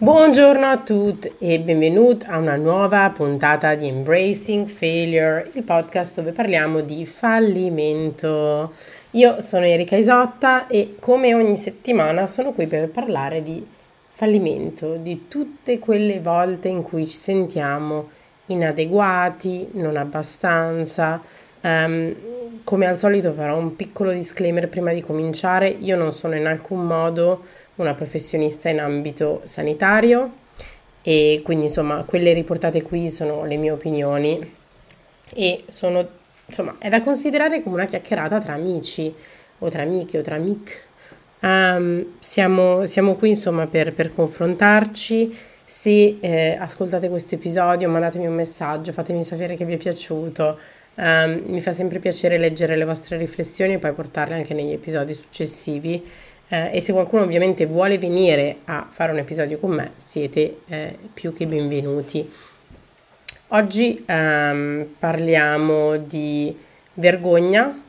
Buongiorno a tutti e benvenuti a una nuova puntata di Embracing Failure, il podcast dove parliamo di fallimento. Io sono Erika Isotta e come ogni settimana sono qui per parlare di fallimento, di tutte quelle volte in cui ci sentiamo inadeguati, non abbastanza. Um, come al solito farò un piccolo disclaimer prima di cominciare, io non sono in alcun modo una professionista in ambito sanitario e quindi insomma quelle riportate qui sono le mie opinioni e sono insomma è da considerare come una chiacchierata tra amici o tra amiche o tra amic. Um, siamo, siamo, qui insomma per, per confrontarci. Se eh, ascoltate questo episodio, mandatemi un messaggio, fatemi sapere che vi è piaciuto. Um, mi fa sempre piacere leggere le vostre riflessioni e poi portarle anche negli episodi successivi. Eh, e se qualcuno ovviamente vuole venire a fare un episodio con me, siete eh, più che benvenuti. Oggi ehm, parliamo di vergogna,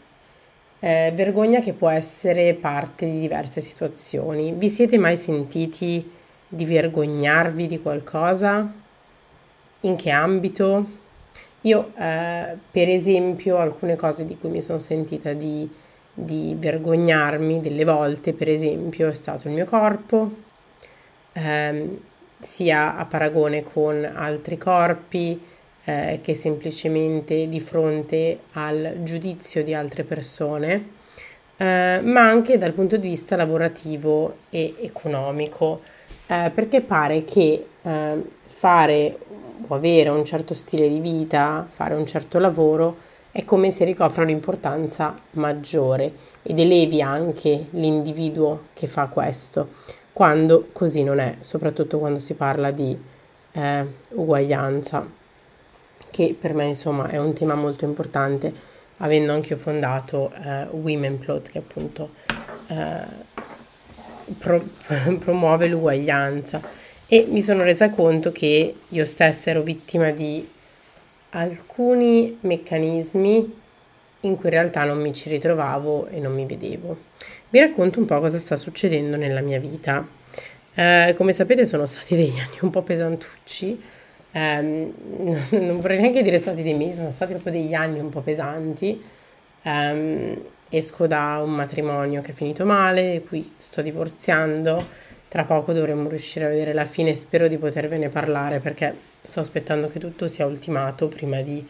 eh, vergogna che può essere parte di diverse situazioni. Vi siete mai sentiti di vergognarvi di qualcosa? In che ambito? Io, eh, per esempio, alcune cose di cui mi sono sentita di di vergognarmi delle volte, per esempio, è stato il mio corpo, ehm, sia a paragone con altri corpi eh, che semplicemente di fronte al giudizio di altre persone, eh, ma anche dal punto di vista lavorativo e economico, eh, perché pare che eh, fare o avere un certo stile di vita, fare un certo lavoro, è come se ricopra un'importanza maggiore ed elevi anche l'individuo che fa questo, quando così non è, soprattutto quando si parla di eh, uguaglianza, che per me insomma è un tema molto importante, avendo anche io fondato eh, Women Plot, che appunto eh, pro- promuove l'uguaglianza. E mi sono resa conto che io stessa ero vittima di alcuni meccanismi in cui in realtà non mi ci ritrovavo e non mi vedevo. Vi racconto un po' cosa sta succedendo nella mia vita. Eh, come sapete sono stati degli anni un po' pesantucci, eh, non vorrei neanche dire stati dei mesi, sono stati proprio degli anni un po' pesanti. Eh, esco da un matrimonio che è finito male, qui sto divorziando, tra poco dovremmo riuscire a vedere la fine e spero di potervene parlare perché sto aspettando che tutto sia ultimato prima di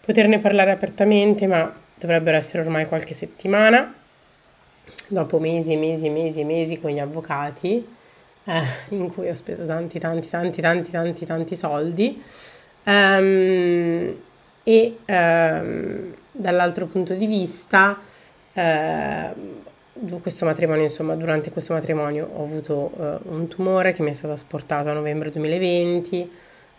poterne parlare apertamente, ma dovrebbero essere ormai qualche settimana, dopo mesi e mesi e mesi e mesi con gli avvocati, eh, in cui ho speso tanti, tanti, tanti, tanti, tanti, tanti soldi. Um, e um, dall'altro punto di vista, uh, questo matrimonio, insomma, durante questo matrimonio ho avuto uh, un tumore che mi è stato asportato a novembre 2020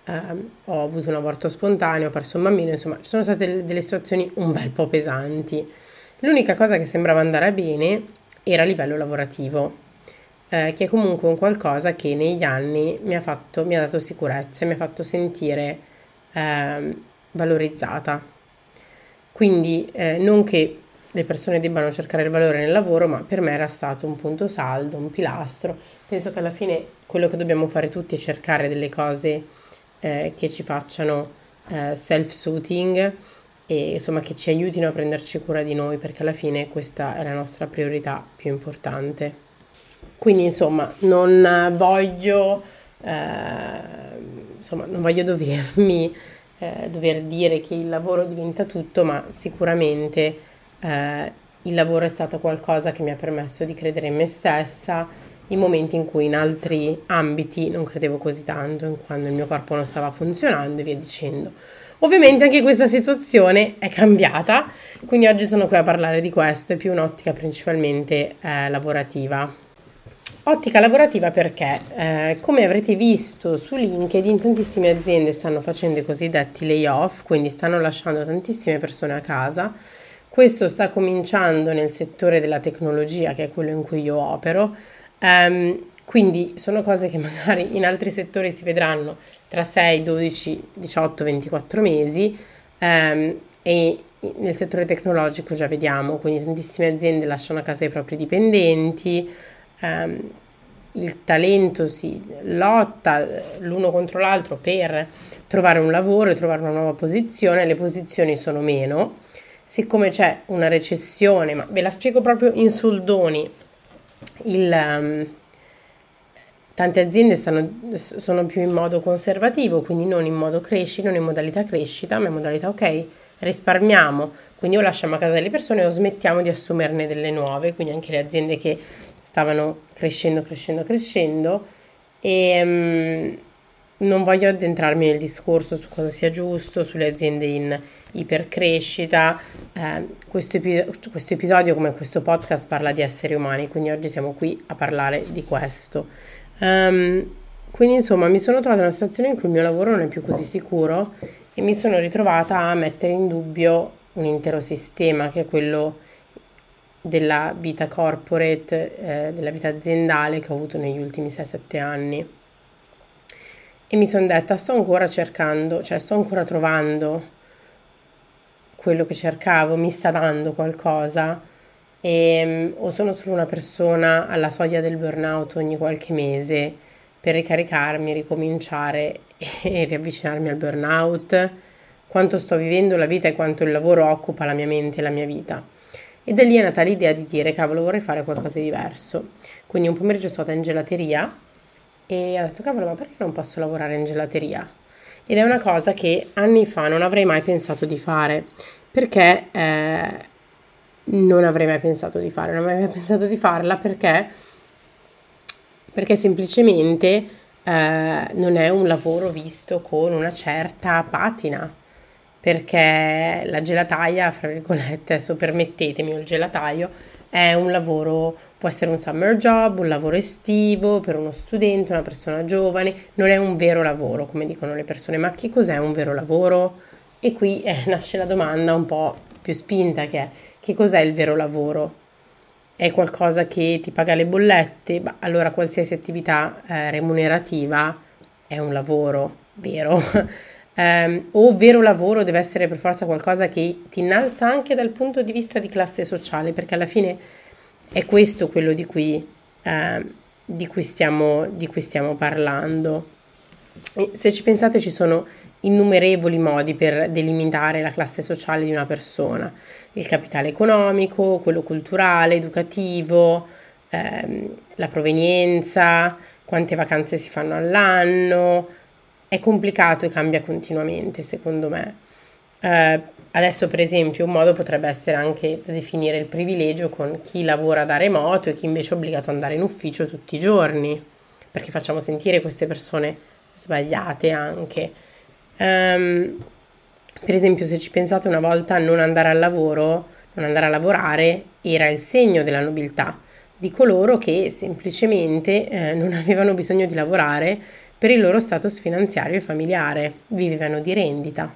eh, ho avuto un aborto spontaneo, ho perso un bambino, insomma ci sono state delle situazioni un bel po' pesanti. L'unica cosa che sembrava andare bene era a livello lavorativo, eh, che è comunque un qualcosa che negli anni mi ha, fatto, mi ha dato sicurezza, mi ha fatto sentire eh, valorizzata. Quindi eh, non che le persone debbano cercare il valore nel lavoro, ma per me era stato un punto saldo, un pilastro. Penso che alla fine quello che dobbiamo fare tutti è cercare delle cose eh, che ci facciano eh, self-soothing e insomma che ci aiutino a prenderci cura di noi perché alla fine questa è la nostra priorità più importante. Quindi insomma non voglio, eh, insomma, non voglio dovermi eh, dover dire che il lavoro diventa tutto, ma sicuramente eh, il lavoro è stato qualcosa che mi ha permesso di credere in me stessa, in momenti in cui in altri ambiti non credevo così tanto, quando il mio corpo non stava funzionando e via dicendo. Ovviamente anche questa situazione è cambiata, quindi oggi sono qui a parlare di questo, è più un'ottica principalmente eh, lavorativa. Ottica lavorativa perché, eh, come avrete visto su LinkedIn, tantissime aziende stanno facendo i cosiddetti layoff, quindi stanno lasciando tantissime persone a casa. Questo sta cominciando nel settore della tecnologia, che è quello in cui io opero, Um, quindi sono cose che magari in altri settori si vedranno tra 6, 12, 18, 24 mesi um, e nel settore tecnologico già vediamo, quindi tantissime aziende lasciano a casa i propri dipendenti. Um, il talento si lotta l'uno contro l'altro per trovare un lavoro e trovare una nuova posizione, le posizioni sono meno. Siccome c'è una recessione, ma ve la spiego proprio in soldoni, il, um, tante aziende stanno, sono più in modo conservativo, quindi non in modo crescita, non in modalità crescita, ma in modalità ok, risparmiamo, quindi o lasciamo a casa le persone o smettiamo di assumerne delle nuove, quindi anche le aziende che stavano crescendo, crescendo, crescendo. E um, non voglio addentrarmi nel discorso su cosa sia giusto, sulle aziende in ipercrescita. Eh, questo, epi- questo episodio, come questo podcast, parla di esseri umani, quindi oggi siamo qui a parlare di questo. Um, quindi insomma mi sono trovata in una situazione in cui il mio lavoro non è più così sicuro e mi sono ritrovata a mettere in dubbio un intero sistema che è quello della vita corporate, eh, della vita aziendale che ho avuto negli ultimi 6-7 anni. E mi sono detta, sto ancora cercando, cioè sto ancora trovando quello che cercavo, mi sta dando qualcosa e, mm, o sono solo una persona alla soglia del burnout ogni qualche mese per ricaricarmi, ricominciare e riavvicinarmi al burnout, quanto sto vivendo la vita e quanto il lavoro occupa la mia mente e la mia vita. E da lì è nata l'idea di dire, cavolo, vorrei fare qualcosa di diverso. Quindi un pomeriggio sono stata in gelateria e ho detto, cavolo, ma perché non posso lavorare in gelateria? Ed è una cosa che anni fa non avrei mai pensato di fare, perché eh, non avrei mai pensato di fare, non avrei mai pensato di farla perché, perché semplicemente eh, non è un lavoro visto con una certa patina perché la gelataia, fra virgolette, adesso permettetemi, il gelataio è un lavoro, può essere un summer job, un lavoro estivo per uno studente, una persona giovane, non è un vero lavoro, come dicono le persone, ma che cos'è un vero lavoro? E qui eh, nasce la domanda un po' più spinta che è che cos'è il vero lavoro? È qualcosa che ti paga le bollette? Bah, allora qualsiasi attività eh, remunerativa è un lavoro, vero? um, o vero lavoro deve essere per forza qualcosa che ti innalza anche dal punto di vista di classe sociale, perché alla fine è questo quello di cui, uh, di cui, stiamo, di cui stiamo parlando. E se ci pensate ci sono innumerevoli modi per delimitare la classe sociale di una persona, il capitale economico, quello culturale, educativo, ehm, la provenienza, quante vacanze si fanno all'anno, è complicato e cambia continuamente, secondo me. Eh, adesso, per esempio, un modo potrebbe essere anche definire il privilegio con chi lavora da remoto e chi invece è obbligato ad andare in ufficio tutti i giorni, perché facciamo sentire queste persone sbagliate anche. Um, per esempio, se ci pensate una volta, non andare al lavoro, non andare a lavorare era il segno della nobiltà di coloro che semplicemente eh, non avevano bisogno di lavorare per il loro status finanziario e familiare, vivevano di rendita.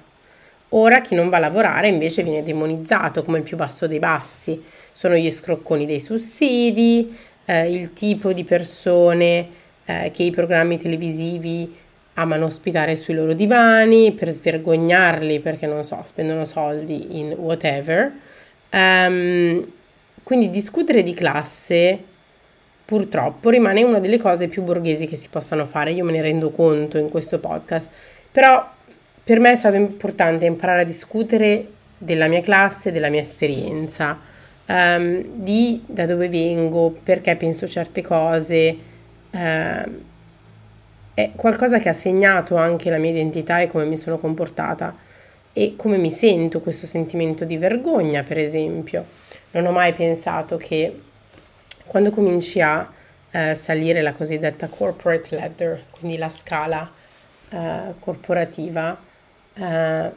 Ora chi non va a lavorare invece viene demonizzato come il più basso dei bassi, sono gli scrocconi dei sussidi, eh, il tipo di persone eh, che i programmi televisivi amano ospitare sui loro divani per svergognarli perché non so, spendono soldi in whatever. Um, quindi discutere di classe purtroppo rimane una delle cose più borghesi che si possano fare, io me ne rendo conto in questo podcast, però per me è stato importante imparare a discutere della mia classe, della mia esperienza, um, di da dove vengo, perché penso certe cose. Uh, è qualcosa che ha segnato anche la mia identità e come mi sono comportata e come mi sento questo sentimento di vergogna, per esempio. Non ho mai pensato che quando cominci a eh, salire la cosiddetta corporate ladder, quindi la scala eh, corporativa, eh,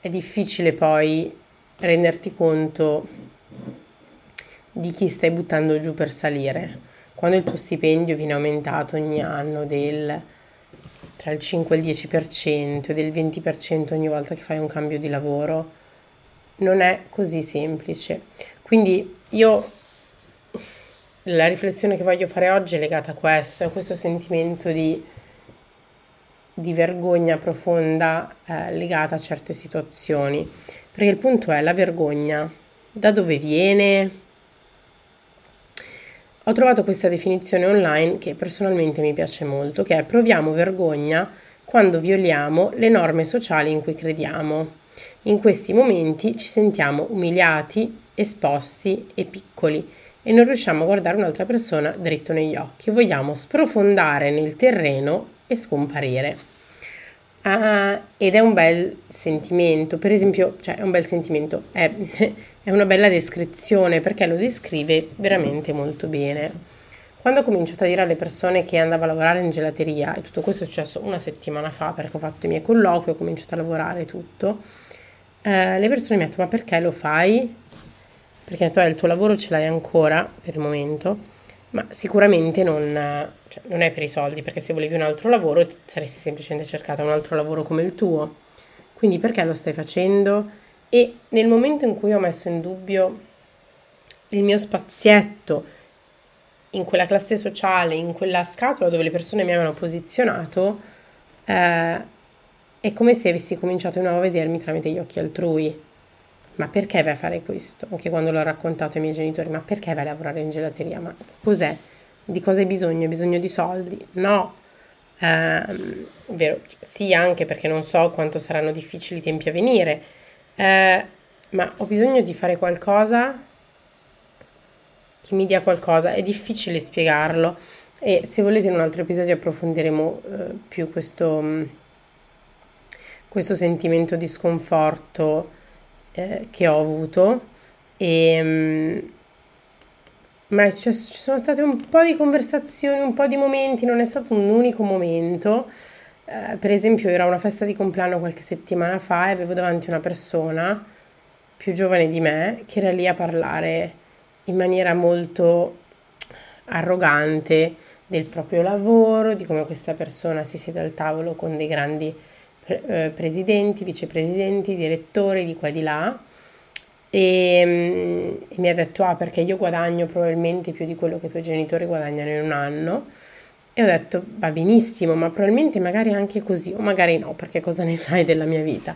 è difficile poi renderti conto di chi stai buttando giù per salire. Quando il tuo stipendio viene aumentato ogni anno del tra il 5 e il 10%, del 20% ogni volta che fai un cambio di lavoro, non è così semplice. Quindi io la riflessione che voglio fare oggi è legata a questo, a questo sentimento di, di vergogna profonda eh, legata a certe situazioni. Perché il punto è la vergogna, da dove viene? ho trovato questa definizione online che personalmente mi piace molto, che è proviamo vergogna quando violiamo le norme sociali in cui crediamo. In questi momenti ci sentiamo umiliati, esposti e piccoli e non riusciamo a guardare un'altra persona dritto negli occhi. Vogliamo sprofondare nel terreno e scomparire. Uh, ed è un bel sentimento, per esempio, cioè è un bel sentimento, è, è una bella descrizione perché lo descrive veramente molto bene. Quando ho cominciato a dire alle persone che andavo a lavorare in gelateria, e tutto questo è successo una settimana fa perché ho fatto i miei colloqui, ho cominciato a lavorare tutto, eh, le persone mi hanno detto ma perché lo fai? Perché tu il tuo lavoro ce l'hai ancora per il momento, ma sicuramente non, cioè, non è per i soldi, perché se volevi un altro lavoro saresti semplicemente cercata un altro lavoro come il tuo. Quindi perché lo stai facendo? E nel momento in cui ho messo in dubbio il mio spazietto in quella classe sociale, in quella scatola dove le persone mi avevano posizionato, eh, è come se avessi cominciato di nuovo a vedermi tramite gli occhi altrui. Ma perché vai a fare questo? Anche quando l'ho raccontato ai miei genitori, ma perché vai a lavorare in gelateria? Ma cos'è? di cosa hai bisogno? Hai bisogno di soldi? No. Eh, vero, sì, anche perché non so quanto saranno difficili i tempi a venire, eh, ma ho bisogno di fare qualcosa che mi dia qualcosa. È difficile spiegarlo e se volete in un altro episodio approfondiremo eh, più questo, mm, questo sentimento di sconforto eh, che ho avuto e mm, ma ci sono state un po' di conversazioni, un po' di momenti, non è stato un unico momento. Eh, per esempio, era una festa di compleanno qualche settimana fa e avevo davanti una persona più giovane di me che era lì a parlare in maniera molto arrogante del proprio lavoro, di come questa persona si siede al tavolo con dei grandi eh, presidenti, vicepresidenti, direttori di qua e di là. E, mm, e, mi ha detto ah perché io guadagno probabilmente più di quello che i tuoi genitori guadagnano in un anno. E ho detto va benissimo ma probabilmente magari anche così o magari no perché cosa ne sai della mia vita?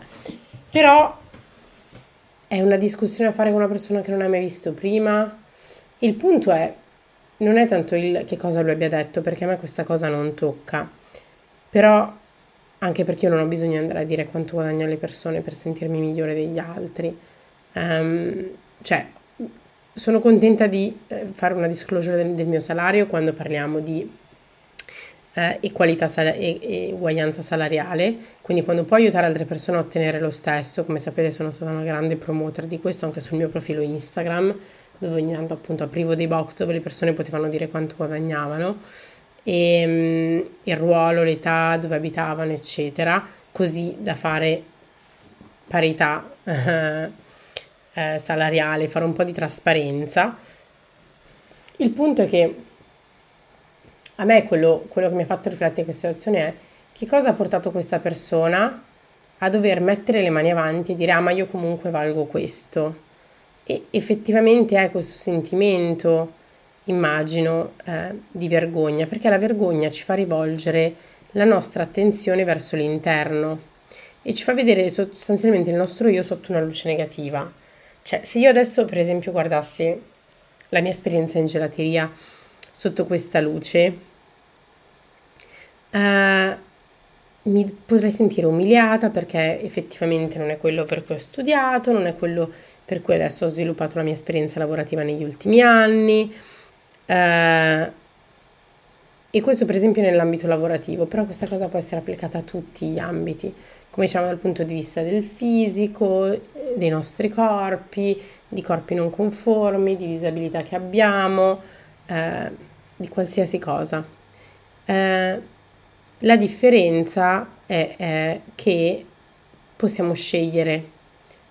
Però è una discussione a fare con una persona che non hai mai visto prima. Il punto è non è tanto il che cosa lui abbia detto perché a me questa cosa non tocca. Però anche perché io non ho bisogno di andare a dire quanto guadagnano le persone per sentirmi migliore degli altri. Um, cioè, sono contenta di eh, fare una disclosure del, del, mio salario quando parliamo di eh, equalità sal- e, e uguaglianza salariale, quindi quando può aiutare altre persone a ottenere lo stesso, come sapete sono stata una grande promoter di questo anche sul mio profilo Instagram, dove ogni tanto appunto aprivo dei box dove le persone potevano dire quanto guadagnavano, e, um, il ruolo, l'età, dove abitavano, eccetera, così da fare parità. eh, salariale, fare un po' di trasparenza. Il punto è che a me quello, quello che mi ha fatto riflettere questa situazione è che cosa ha portato questa persona a dover mettere le mani avanti e dire ah ma io comunque valgo questo. E effettivamente è questo sentimento, immagino, eh, di vergogna, perché la vergogna ci fa rivolgere la nostra attenzione verso l'interno e ci fa vedere sostanzialmente il nostro io sotto una luce negativa. Cioè, se io adesso, per esempio, guardassi la mia esperienza in gelateria sotto questa luce, eh, mi potrei sentire umiliata perché effettivamente non è quello per cui ho studiato, non è quello per cui adesso ho sviluppato la mia esperienza lavorativa negli ultimi anni. Eh, e questo per esempio nell'ambito lavorativo, però questa cosa può essere applicata a tutti gli ambiti, come diciamo dal punto di vista del fisico, dei nostri corpi, di corpi non conformi, di disabilità che abbiamo, eh, di qualsiasi cosa. Eh, la differenza è, è che possiamo scegliere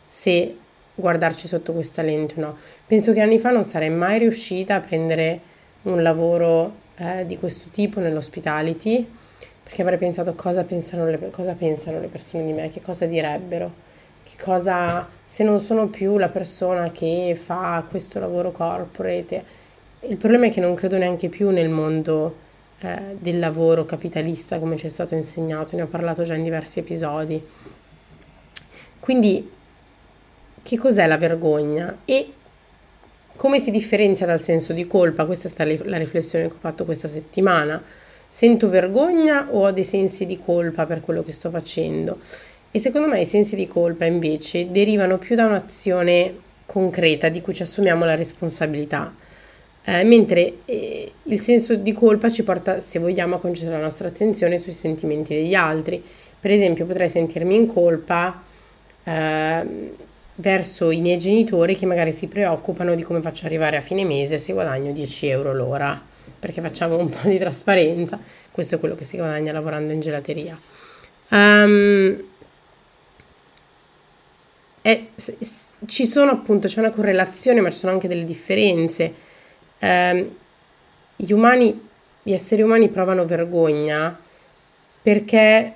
se guardarci sotto questa lente o no. Penso che anni fa non sarei mai riuscita a prendere un lavoro eh, di questo tipo nell'hospitality, perché avrei pensato cosa pensano, le, cosa pensano le persone di me, che cosa direbbero, che cosa, se non sono più la persona che fa questo lavoro corporate. Il problema è che non credo neanche più nel mondo eh, del lavoro capitalista come ci è stato insegnato, ne ho parlato già in diversi episodi. Quindi, che cos'è la vergogna? E come si differenzia dal senso di colpa? Questa è stata la riflessione che ho fatto questa settimana. Sento vergogna o ho dei sensi di colpa per quello che sto facendo? E secondo me i sensi di colpa invece derivano più da un'azione concreta di cui ci assumiamo la responsabilità. Eh, mentre eh, il senso di colpa ci porta, se vogliamo, a concentrare la nostra attenzione sui sentimenti degli altri. Per esempio, potrei sentirmi in colpa eh, verso i miei genitori che magari si preoccupano di come faccio arrivare a fine mese se guadagno 10 euro l'ora, perché facciamo un po' di trasparenza. Questo è quello che si guadagna lavorando in gelateria. Um, è, ci sono appunto, c'è una correlazione, ma ci sono anche delle differenze eh, gli umani, gli esseri umani provano vergogna perché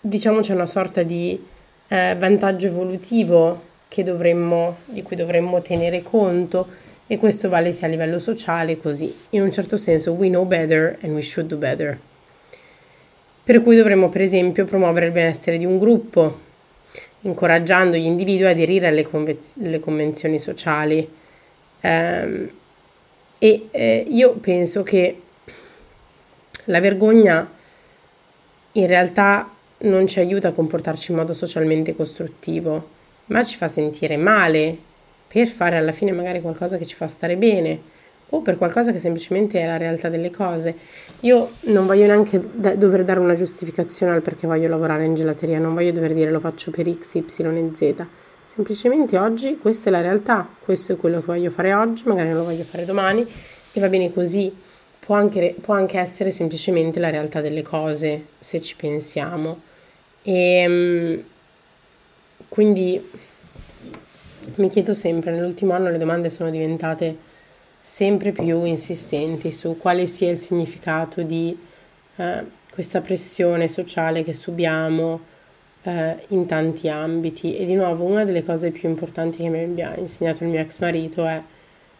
diciamo c'è una sorta di eh, vantaggio evolutivo dovremmo, di cui dovremmo tenere conto e questo vale sia a livello sociale così. In un certo senso we know better and we should do better. Per cui dovremmo per esempio promuovere il benessere di un gruppo, incoraggiando gli individui ad aderire alle, convez- convenzioni sociali Um, e eh, io penso che la vergogna in realtà non ci aiuta a comportarci in modo socialmente costruttivo, ma ci fa sentire male per fare alla fine magari qualcosa che ci fa stare bene o per qualcosa che semplicemente è la realtà delle cose. Io non voglio neanche da- dover dare una giustificazione al perché voglio lavorare in gelateria, non voglio dover dire lo faccio per X, Y e Z Semplicemente oggi questa è la realtà, questo è quello che voglio fare oggi, magari non lo voglio fare domani e va bene così. Può anche, può anche essere semplicemente la realtà delle cose, se ci pensiamo. E ehm, quindi mi chiedo sempre, nell'ultimo anno le domande sono diventate sempre più insistenti su quale sia il significato di eh, questa pressione sociale che subiamo, eh, in tanti ambiti e di nuovo una delle cose più importanti che mi abbia insegnato il mio ex marito è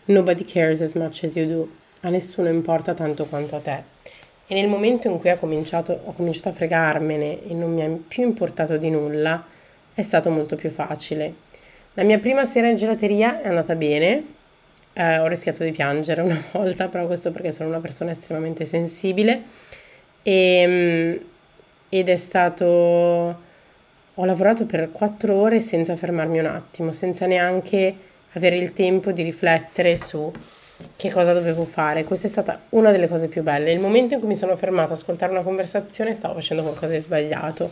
nobody cares as much as you do, a nessuno importa tanto quanto a te. E nel momento in cui ho cominciato, ho cominciato a fregarmene e non mi è più importato di nulla, è stato molto più facile. La mia prima sera in gelateria è andata bene, eh, ho rischiato di piangere una volta, però questo perché sono una persona estremamente sensibile e, ehm, ed è stato ho lavorato per quattro ore senza fermarmi un attimo, senza neanche avere il tempo di riflettere su che cosa dovevo fare. Questa è stata una delle cose più belle. Il momento in cui mi sono fermata ad ascoltare una conversazione stavo facendo qualcosa di sbagliato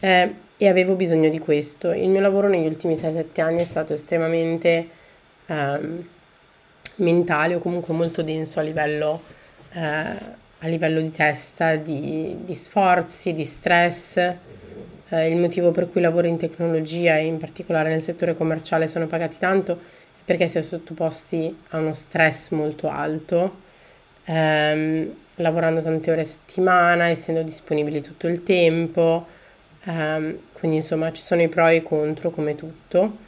eh, e avevo bisogno di questo. Il mio lavoro negli ultimi 6-7 anni è stato estremamente eh, mentale o comunque molto denso a livello, eh, a livello di testa, di, di sforzi, di stress eh, il motivo per cui lavoro in tecnologia e in particolare nel settore commerciale sono pagati tanto perché si è sottoposti a uno stress molto alto, ehm, lavorando tante ore a settimana, essendo disponibili tutto il tempo, ehm, quindi insomma ci sono i pro e i contro come tutto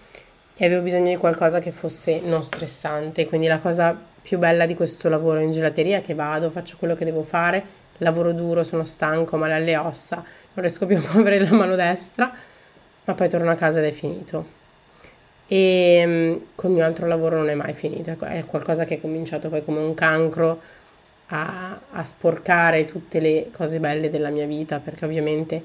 e avevo bisogno di qualcosa che fosse non stressante, quindi la cosa più bella di questo lavoro in gelateria è che vado, faccio quello che devo fare, lavoro duro, sono stanco, male alle ossa, non riesco più a muovere la mano destra, ma poi torno a casa ed è finito. E con il mio altro lavoro non è mai finito, è qualcosa che è cominciato poi come un cancro a, a sporcare tutte le cose belle della mia vita, perché ovviamente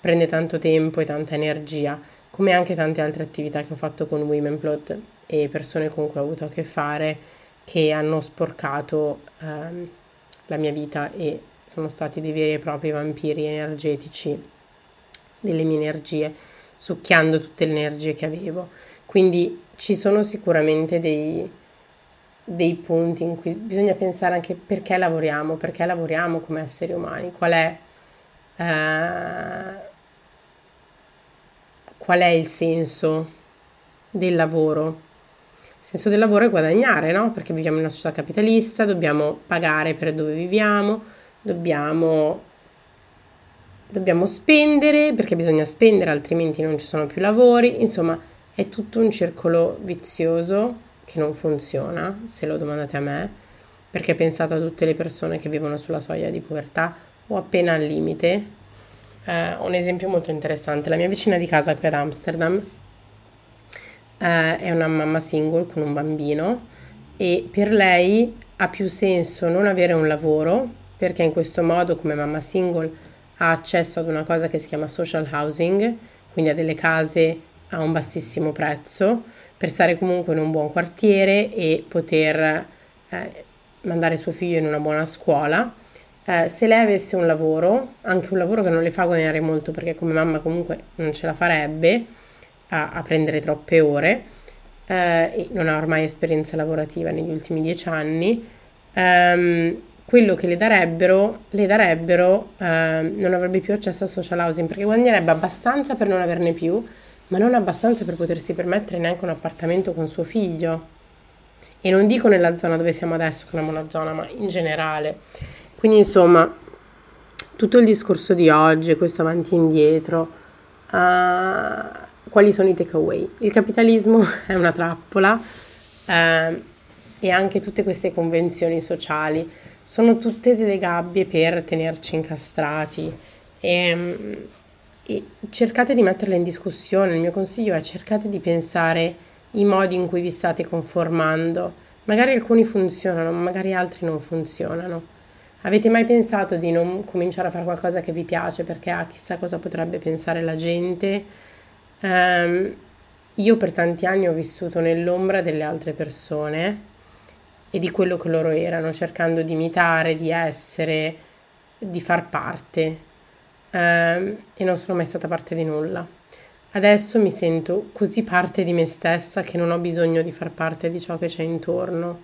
prende tanto tempo e tanta energia, come anche tante altre attività che ho fatto con Womenplot e persone con cui ho avuto a che fare che hanno sporcato ehm, la mia vita e sono stati dei veri e propri vampiri energetici delle mie energie, succhiando tutte le energie che avevo. Quindi ci sono sicuramente dei, dei punti in cui bisogna pensare anche perché lavoriamo, perché lavoriamo come esseri umani, qual è, eh, qual è il senso del lavoro. Il senso del lavoro è guadagnare, no? Perché viviamo in una società capitalista, dobbiamo pagare per dove viviamo, dobbiamo, dobbiamo spendere perché bisogna spendere altrimenti non ci sono più lavori, insomma è tutto un circolo vizioso che non funziona, se lo domandate a me, perché pensate a tutte le persone che vivono sulla soglia di povertà o appena al limite. Eh, un esempio molto interessante, la mia vicina di casa qui ad Amsterdam eh, è una mamma single con un bambino e per lei ha più senso non avere un lavoro perché in questo modo come mamma single ha accesso ad una cosa che si chiama social housing, quindi a delle case a un bassissimo prezzo per stare comunque in un buon quartiere e poter eh, mandare suo figlio in una buona scuola. Eh, se lei avesse un lavoro, anche un lavoro che non le fa guadagnare molto perché come mamma comunque non ce la farebbe a, a prendere troppe ore eh, e non ha ormai esperienza lavorativa negli ultimi dieci anni, ehm, quello che le darebbero, le darebbero, eh, non avrebbe più accesso al social housing perché guadagnerebbe abbastanza per non averne più, ma non abbastanza per potersi permettere neanche un appartamento con suo figlio. E non dico nella zona dove siamo adesso, che è una zona, ma in generale. Quindi insomma, tutto il discorso di oggi, questo avanti e indietro, uh, quali sono i takeaway? Il capitalismo è una trappola uh, e anche tutte queste convenzioni sociali sono tutte delle gabbie per tenerci incastrati e, e cercate di metterle in discussione. Il mio consiglio è cercate di pensare i modi in cui vi state conformando. Magari alcuni funzionano, magari altri non funzionano. Avete mai pensato di non cominciare a fare qualcosa che vi piace perché ah, chissà cosa potrebbe pensare la gente? Um, io per tanti anni ho vissuto nell'ombra delle altre persone e di quello che loro erano, cercando di imitare, di essere, di far parte. Um, e non sono mai stata parte di nulla. Adesso mi sento così parte di me stessa che non ho bisogno di far parte di ciò che c'è intorno.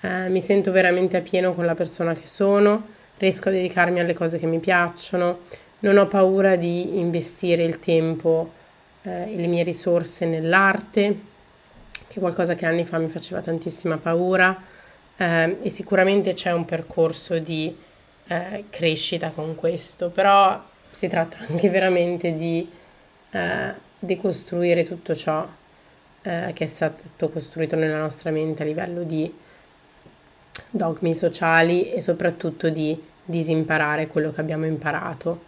Uh, mi sento veramente a pieno con la persona che sono, riesco a dedicarmi alle cose che mi piacciono, non ho paura di investire il tempo uh, e le mie risorse nell'arte, che è qualcosa che anni fa mi faceva tantissima paura eh, e sicuramente c'è un percorso di eh, crescita con questo, però si tratta anche veramente di eh, decostruire tutto ciò eh, che è stato costruito nella nostra mente a livello di dogmi sociali e soprattutto di disimparare quello che abbiamo imparato,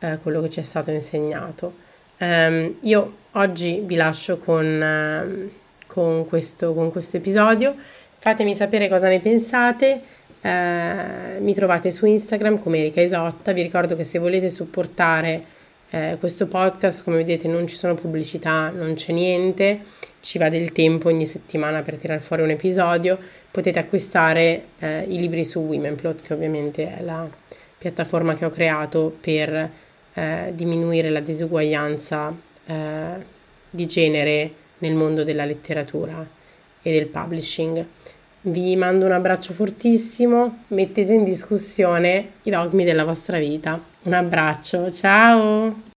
eh, quello che ci è stato insegnato. Um, io oggi vi lascio con, uh, con, questo, con questo episodio Fatemi sapere cosa ne pensate. Eh, mi trovate su Instagram come Erika Isotta. Vi ricordo che se volete supportare eh, questo podcast, come vedete, non ci sono pubblicità, non c'è niente. Ci va del tempo ogni settimana per tirare fuori un episodio. Potete acquistare eh, i libri su Womenplot, che ovviamente è la piattaforma che ho creato per eh, diminuire la disuguaglianza eh, di genere nel mondo della letteratura e del publishing. Vi mando un abbraccio fortissimo, mettete in discussione i dogmi della vostra vita. Un abbraccio, ciao!